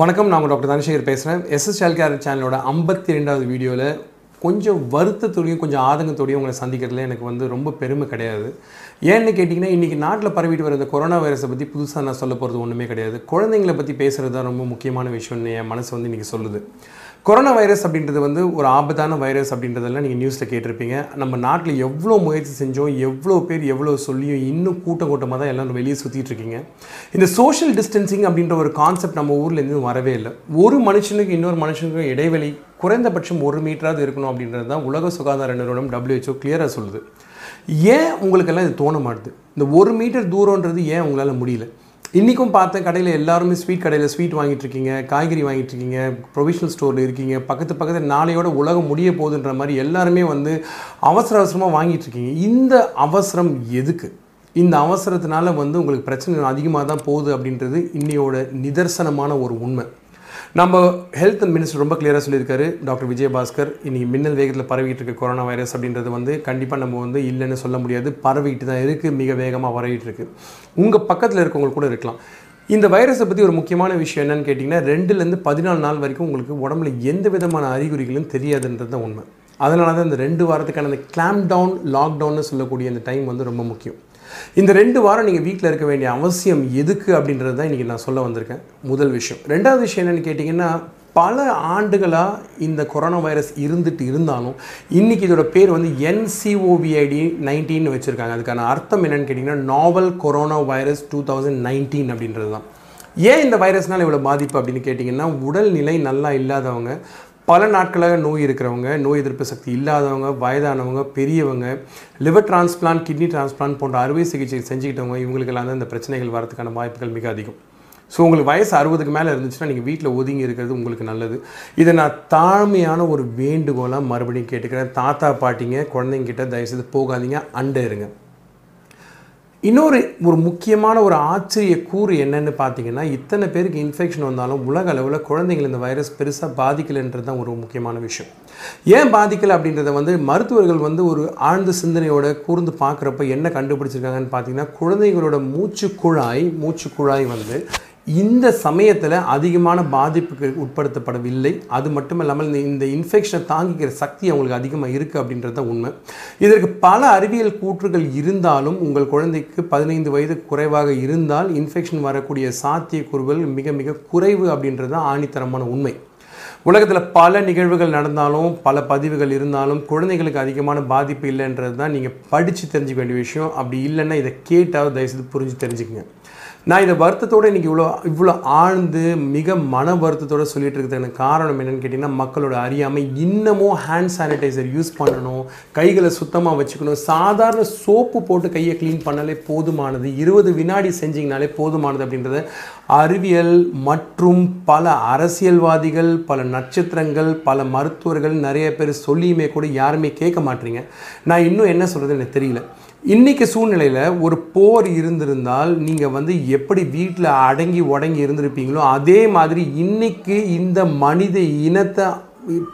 வணக்கம் நான் டாக்டர் தனசேகர் பேசுகிறேன். எஸ்எஸ் ஹெல்த் கேர் சேனலோட ஐம்பத்தி ரெண்டாவது வீடியோவில் கொஞ்சம் வருத்தத்தோடையும் கொஞ்சம் ஆதங்கத்தோடையும் உங்களை சந்திக்கிறதுல எனக்கு வந்து ரொம்ப பெருமை கிடையாது. ஏன்னு கேட்டிங்கன்னா இன்றைக்கி நாட்டில் பரவிட்டு வர இந்த கொரோனா வைரஸை பற்றி புதுசாக நான் சொல்ல போகிறது ஒன்றுமே கிடையாது. குழந்தைங்களை பற்றி பேசுகிறது தான் ரொம்ப முக்கியமான விஷயம்னு என் மனசு வந்து இன்றைக்கி சொல்லுது. கொரோனா வைரஸ் அப்படின்றது வந்து ஒரு ஆபத்தான வைரஸ் அப்படின்றதெல்லாம் நீங்கள் நியூஸில் கேட்டிருப்பீங்க. நம்ம நாட்டில் எவ்வளோ முயற்சி செஞ்சோம் எவ்வளோ பேர் எவ்வளோ சொல்லியும் இன்னும் கூட்டம் கூட்டமாக தான் எல்லாம் வெளியே சுற்றிட்டு இருக்கீங்க. இந்த சோஷியல் டிஸ்டன்சிங் அப்படின்ற ஒரு கான்செப்ட் நம்ம ஊரில் இருந்து வரவே இல்லை. ஒரு மனுஷனுக்கு இன்னொரு மனுஷனுக்கும் இடைவெளி குறைந்தபட்சம் ஒரு மீட்டராவது இருக்கணும் அப்படின்றது தான் உலக சுகாதார நிறுவனம் டபிள்யூஹெச்ஓ கிளியராக சொல்லுது. ஏன் உங்களுக்கெல்லாம் இது தோண மாட்டுது? இந்த ஒரு மீட்டர் தூரன்றது ஏன் உங்களால் முடியல? இன்றைக்கும் பார்த்தேன் கடையில் எல்லாருமே ஸ்வீட் கடையில் ஸ்வீட் வாங்கிட்டு இருக்கீங்க காய்கறி வாங்கிட்டுருக்கீங்க ப்ரொவிஷனல் ஸ்டோரில் இருக்கீங்க பக்கத்து பக்கத்தில் நாளையோட உலகம் முடிய போகுதுன்ற மாதிரி எல்லாருமே வந்து அவசர அவசரமாக வாங்கிட்டுருக்கீங்க இந்த அவசரம் எதுக்கு? இந்த அவசரத்தினால வந்து உங்களுக்கு பிரச்சனை அதிகமாக தான் போகுது அப்படின்றது இன்னையோட நிதர்சனமான ஒரு உண்மை. நம்ம ஹெல்த் மினிஸ்டர் ரொம்ப கிளியராக சொல்லியிருக்காரு டாக்டர் விஜயபாஸ்கர். இன்னைக்கு மின்னல் வேகத்தில் பரவிட்டு இருக்க கொரோனா வைரஸ் அப்படின்றது வந்து கண்டிப்பாக நம்ம வந்து இல்லைன்னு சொல்ல முடியாது. பரவிட்டு தான் இருக்குது மிக வேகமாக பரவிட்டு இருக்கு. உங்கள் பக்கத்தில் இருக்கவங்க கூட இருக்கலாம். இந்த வைரஸை பற்றி ஒரு முக்கியமான விஷயம் என்னன்னு கேட்டிங்கன்னா ரெண்டுலேருந்து பதினாலு நாள் வரைக்கும் உங்களுக்கு உடம்புல எந்த விதமான அறிகுறிகளும் தெரியாதுன்றது தான் உண்மை. அதனால தான் இந்த ரெண்டு வாரத்துக்கான அந்த கிளாம் டவுன் லாக்டவுன்னு சொல்லக்கூடிய அந்த டைம் வந்து ரொம்ப முக்கியம். இந்த ரெண்டு வாரம் நீங்கள் வீட்டில் இருக்க வேண்டிய அவசியம் எதுக்கு அப்படின்றது தான் இன்றைக்கி நான் சொல்ல வந்திருக்கேன். முதல் விஷயம். ரெண்டாவது விஷயம் என்னென்னு கேட்டிங்கன்னா பல ஆண்டுகளாக இந்த கொரோனா வைரஸ் இருந்துட்டு இருந்தாலும் இன்றைக்கி இதோட பேர் வந்து என்சிஓவிஐடி நைன்டீன் வச்சுருக்காங்க. அதுக்கான அர்த்தம் என்னென்னு கேட்டிங்கன்னா novel corona virus two thousand nineteen அப்படின்றது தான். ஏன் இந்த வைரஸ்னால் இவ்வளோ பாதிப்பு அப்படின்னு கேட்டிங்கன்னா உடல்நிலை நல்லா இல்லாதவங்க பல நாட்களாக நோய் இருக்கிறவங்க நோய் எதிர்ப்பு சக்தி இல்லாதவங்க வயதானவங்க பெரியவங்க லிவர் டிரான்ஸ்பிளான்ட் கிட்னி டிரான்ஸ்பிளான்ட் போன்ற அறுவை சிகிச்சை செஞ்சுக்கிட்டவங்க இவங்களுக்கெல்லாம் தான் இந்த பிரச்சனைகள் வரதுக்கான வாய்ப்புகள் மிக அதிகம். ஸோ உங்களுக்கு வயசு அறுபதுக்கு மேலே இருந்துச்சுன்னா நீங்கள் வீட்டில் ஒதுங்கி இருக்கிறது உங்களுக்கு நல்லது. இதை நான் தாழ்மையான ஒரு வேண்டுகோளாக மறுபடியும் கேட்டுக்கிறேன். தாத்தா பாட்டிங்க குழந்தைங்கிட்ட தயவுசெய்து போகாதீங்க. அண்டை இருங்க. இன்னொரு ஒரு முக்கியமான ஒரு ஆச்சரிய கூறு என்னென்னு பார்த்தீங்கன்னா இத்தனை பேருக்கு இன்ஃபெக்ஷன் வந்தாலும் உலக அளவில் குழந்தைகள் இந்த வைரஸ் பெருசாக பாதிக்கலைன்றது தான் ஒரு முக்கியமான விஷயம். ஏன் பாதிக்கலை அப்படின்றத வந்து மருத்துவர்கள் வந்து ஒரு ஆழ்ந்த சிந்தனையோட கூர்ந்து பார்க்குறப்ப என்ன கண்டுபிடிச்சிருக்காங்கன்னு பார்த்தீங்கன்னா குழந்தைங்களோட மூச்சு குழாய் மூச்சு குழாய் வந்து இந்த சமயத்தில் அதிகமான பாதிப்புக்கு உட்படுத்தப்படவில்லை. அது மட்டும் இல்லாமல் இந்த- இந்த இன்ஃபெக்ஷனை தாங்கிக்கிற சக்தி அவங்களுக்கு அதிகமாக இருக்குது அப்படின்றது தான் உண்மை. இதற்கு பல அறிவியல் கூற்றுகள் இருந்தாலும் உங்கள் குழந்தைக்கு பதினைந்து வயது குறைவாக இருந்தால் இன்ஃபெக்ஷன் வரக்கூடிய சாத்தியக்கூறுகள் மிக மிக குறைவு அப்படின்றது தான் ஆணித்தரமான உண்மை. உலகத்தில் பல நிகழ்வுகள் நடந்தாலும் பல பதிவுகள் இருந்தாலும் குழந்தைகளுக்கு அதிகமான பாதிப்பு இல்லைன்றது தான் நீங்கள் படித்து தெரிஞ்சுக்க வேண்டிய விஷயம். அப்படி இல்லைன்னா இதை கேட்டால் தயவுசெய்து புரிஞ்சு தெரிஞ்சுக்கங்க. நான் இதை வருத்தத்தோடு இன்றைக்கி இவ்வளோ இவ்வளோ ஆழ்ந்து மிக மன வருத்தத்தோடு சொல்லிட்டு இருக்கிறதுக்கு காரணம் என்னென்னு கேட்டிங்கன்னா மக்களோட அறியாமை இன்னமும் ஹேண்ட் சானிடைசர் யூஸ் பண்ணணும் கைகளை சுத்தமாக வச்சுக்கணும். சாதாரண சோப்பு போட்டு கையை க்ளீன் பண்ணாலே போதுமானது. இருபது வினாடி செஞ்சிங்கனாலே போதுமானது அப்படின்றத அறிவியல் மற்றும் பல அரசியல்வாதிகள் பல நட்சத்திரங்கள் பல மருத்துவர்கள் நிறைய பேர் சொல்லியுமே கூட யாருமே கேட்க மாட்டீங்க. நான் இன்னும் என்ன சொல்கிறது எனக்கு தெரியல. இன்னைக்கு சூழ்நிலையில் ஒரு போர் இருந்திருந்தால் நீங்கள் வந்து எப்படி வீட்டில் அடங்கி உடங்கி இருந்திருப்பீங்களோ அதே மாதிரி இன்னைக்கு இந்த மனித இனத்தை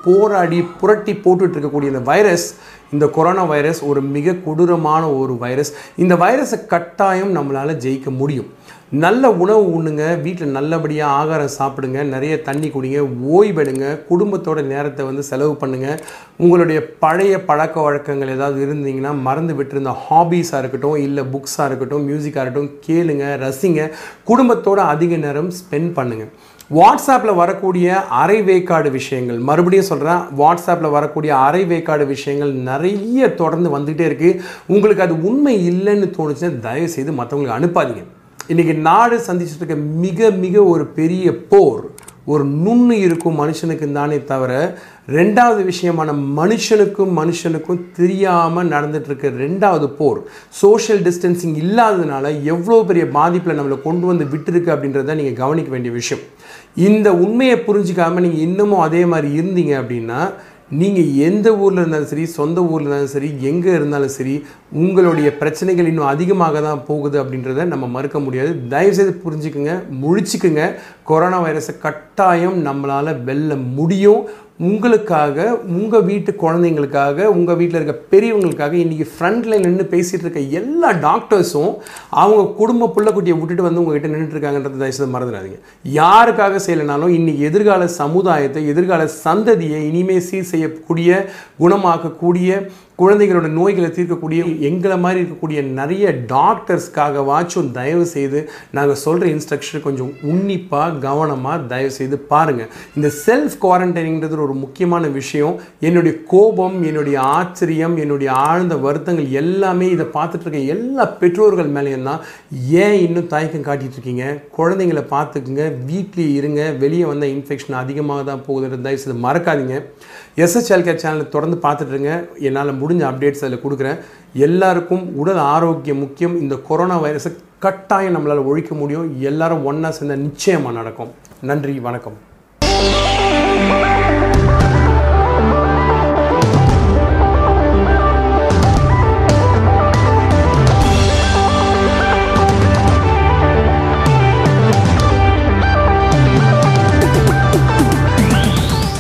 போராடி புரட்டி போட்டுட்டு இருக்கக்கூடிய இந்த வைரஸ் இந்த கொரோனா வைரஸ் ஒரு மிக கொடூரமான ஒரு வைரஸ். இந்த வைரஸை கட்டாயம் நம்மளால் ஜெயிக்க முடியும். நல்ல உணவு உண்ணுங்க வீட்டில் நல்லபடியாக ஆகாரம் சாப்பிடுங்க நிறைய தண்ணி குடிங்க ஓய்வெடுங்க குடும்பத்தோட நேரத்தை வந்து செலவு பண்ணுங்கள் உங்களுடைய பழைய பழக்க வழக்கங்கள் ஏதாவது இருந்தீங்கன்னா மறந்து விட்டுருந்த ஹாபீஸாக இருக்கட்டும் இல்லை புக்ஸாக இருக்கட்டும் மியூசிக்காக இருக்கட்டும் கேளுங்க ரசிங்க. குடும்பத்தோட அதிக நேரம் ஸ்பெண்ட் பண்ணுங்கள் வாட்ஸ்அப்பில் வரக்கூடிய அரை வேக்காடு விஷயங்கள் மறுபடியும் சொல்கிறேன் வாட்ஸ்அப்பில் வரக்கூடிய அரை வேக்காடு விஷயங்கள் நிறைய தொடர்ந்து வந்துகிட்டே இருக்குது உங்களுக்கு அது உண்மை இல்லைன்னு தோணுச்சுன்னா தயவு செய்து மற்றவங்களுக்கு அனுப்பாதீங்க. இன்றைக்கி நாடு சந்திச்சுட்டு இருக்க மிக மிக ஒரு பெரிய போர். ஒரு நுண்ணு இருக்கும் மனுஷனுக்கு தானே தவிர ரெண்டாவது விஷயமான மனுஷனுக்கும் மனுஷனுக்கும் தெரியாமல் நடந்துட்டு ரெண்டாவது போர். சோஷியல் டிஸ்டன்சிங் இல்லாததுனால எவ்வளோ பெரிய பாதிப்பில் நம்மளை கொண்டு வந்து விட்டுருக்கு அப்படின்றத நீங்கள் கவனிக்க வேண்டிய விஷயம். இந்த உண்மையை புரிஞ்சிக்காமல் நீங்கள் இன்னமும் அதே மாதிரி இருந்தீங்க அப்படின்னா நீங்கள் எந்த ஊரில் இருந்தாலும் சரி சொந்த ஊரில் இருந்தாலும் சரி எங்கே இருந்தாலும் சரி உங்களுடைய பிரச்சனைகள் இன்னும் அதிகமாக தான் போகுது அப்படின்றத நம்ம மறுக்க முடியாது. தயவுசெய்து புரிஞ்சுக்குங்க முழிச்சுக்குங்க. கொரோனா வைரஸை கட்டாயம் நம்மளால் வெல்ல முடியும். உங்களுக்காக உங்கள் வீட்டு குழந்தைங்களுக்காக உங்கள் வீட்டில் இருக்க பெரியவங்களுக்காக இன்றைக்கி ஃப்ரண்ட்டில் நின்று பேசிகிட்டு இருக்க எல்லா டாக்டர்ஸும் அவங்க குடும்ப பிள்ளைக்குட்டியை விட்டுட்டு வந்து உங்ககிட்ட நின்றுட்டுருக்காங்கன்றது தயவுசெய்து மறந்துடாதீங்க. யாருக்காக செய்யலைனாலும் இன்றைக்கி எதிர்கால சமுதாயத்தை எதிர்கால சந்ததியை இனிமே சீர் செய்யக்கூடிய குணமாக்கக்கூடிய குழந்தைகளோட நோய்களை தீர்க்கக்கூடிய எங்களை மாதிரி இருக்கக்கூடிய நிறைய டாக்டர்ஸ்க்காக வாச்சும் தயவு செய்து நாங்கள் சொல்கிற இன்ஸ்ட்ரக்ஷன் கொஞ்சம் உன்னிப்பாக கவனமாக தயவு செய்து பாருங்கள் இந்த செல்ஃப் குவாரண்டைனிங்கிறது ஒரு முக்கியமான விஷயம். என்னுடைய கோபம் என்னுடைய ஆச்சரியம் என்னுடைய ஆழ்ந்த வருத்தங்கள் எல்லாமே இதை பார்த்துட்டு இருக்க எல்லா பெற்றோர்கள் மேலேயும் தான். ஏன் இன்னும் தயக்கம் காட்டிகிட்டு இருக்கீங்க? குழந்தைங்களை பார்த்துக்குங்க வீட்லேயே இருங்க. வெளியே வந்த இன்ஃபெக்ஷன் அதிகமாக தான் போகுதுன்றது தயவு செய்து மறக்காதீங்க. எஸ்எஸ்எல் சேனலை தொடர்ந்து பார்த்துட்டுருங்க என்னால் முடிஞ்ச அப்டேட்ஸ் அதில் கொடுக்குறேன். எல்லாருக்கும் உடல் ஆரோக்கியம் முக்கியம். இந்த கொரோனா வைரஸை கட்டாயம் நம்மளால் ஒழிக்க முடியும். எல்லாரும் ஒன்றா சேர்ந்தால் நிச்சயமாக நடக்கும். நன்றி வணக்கம்.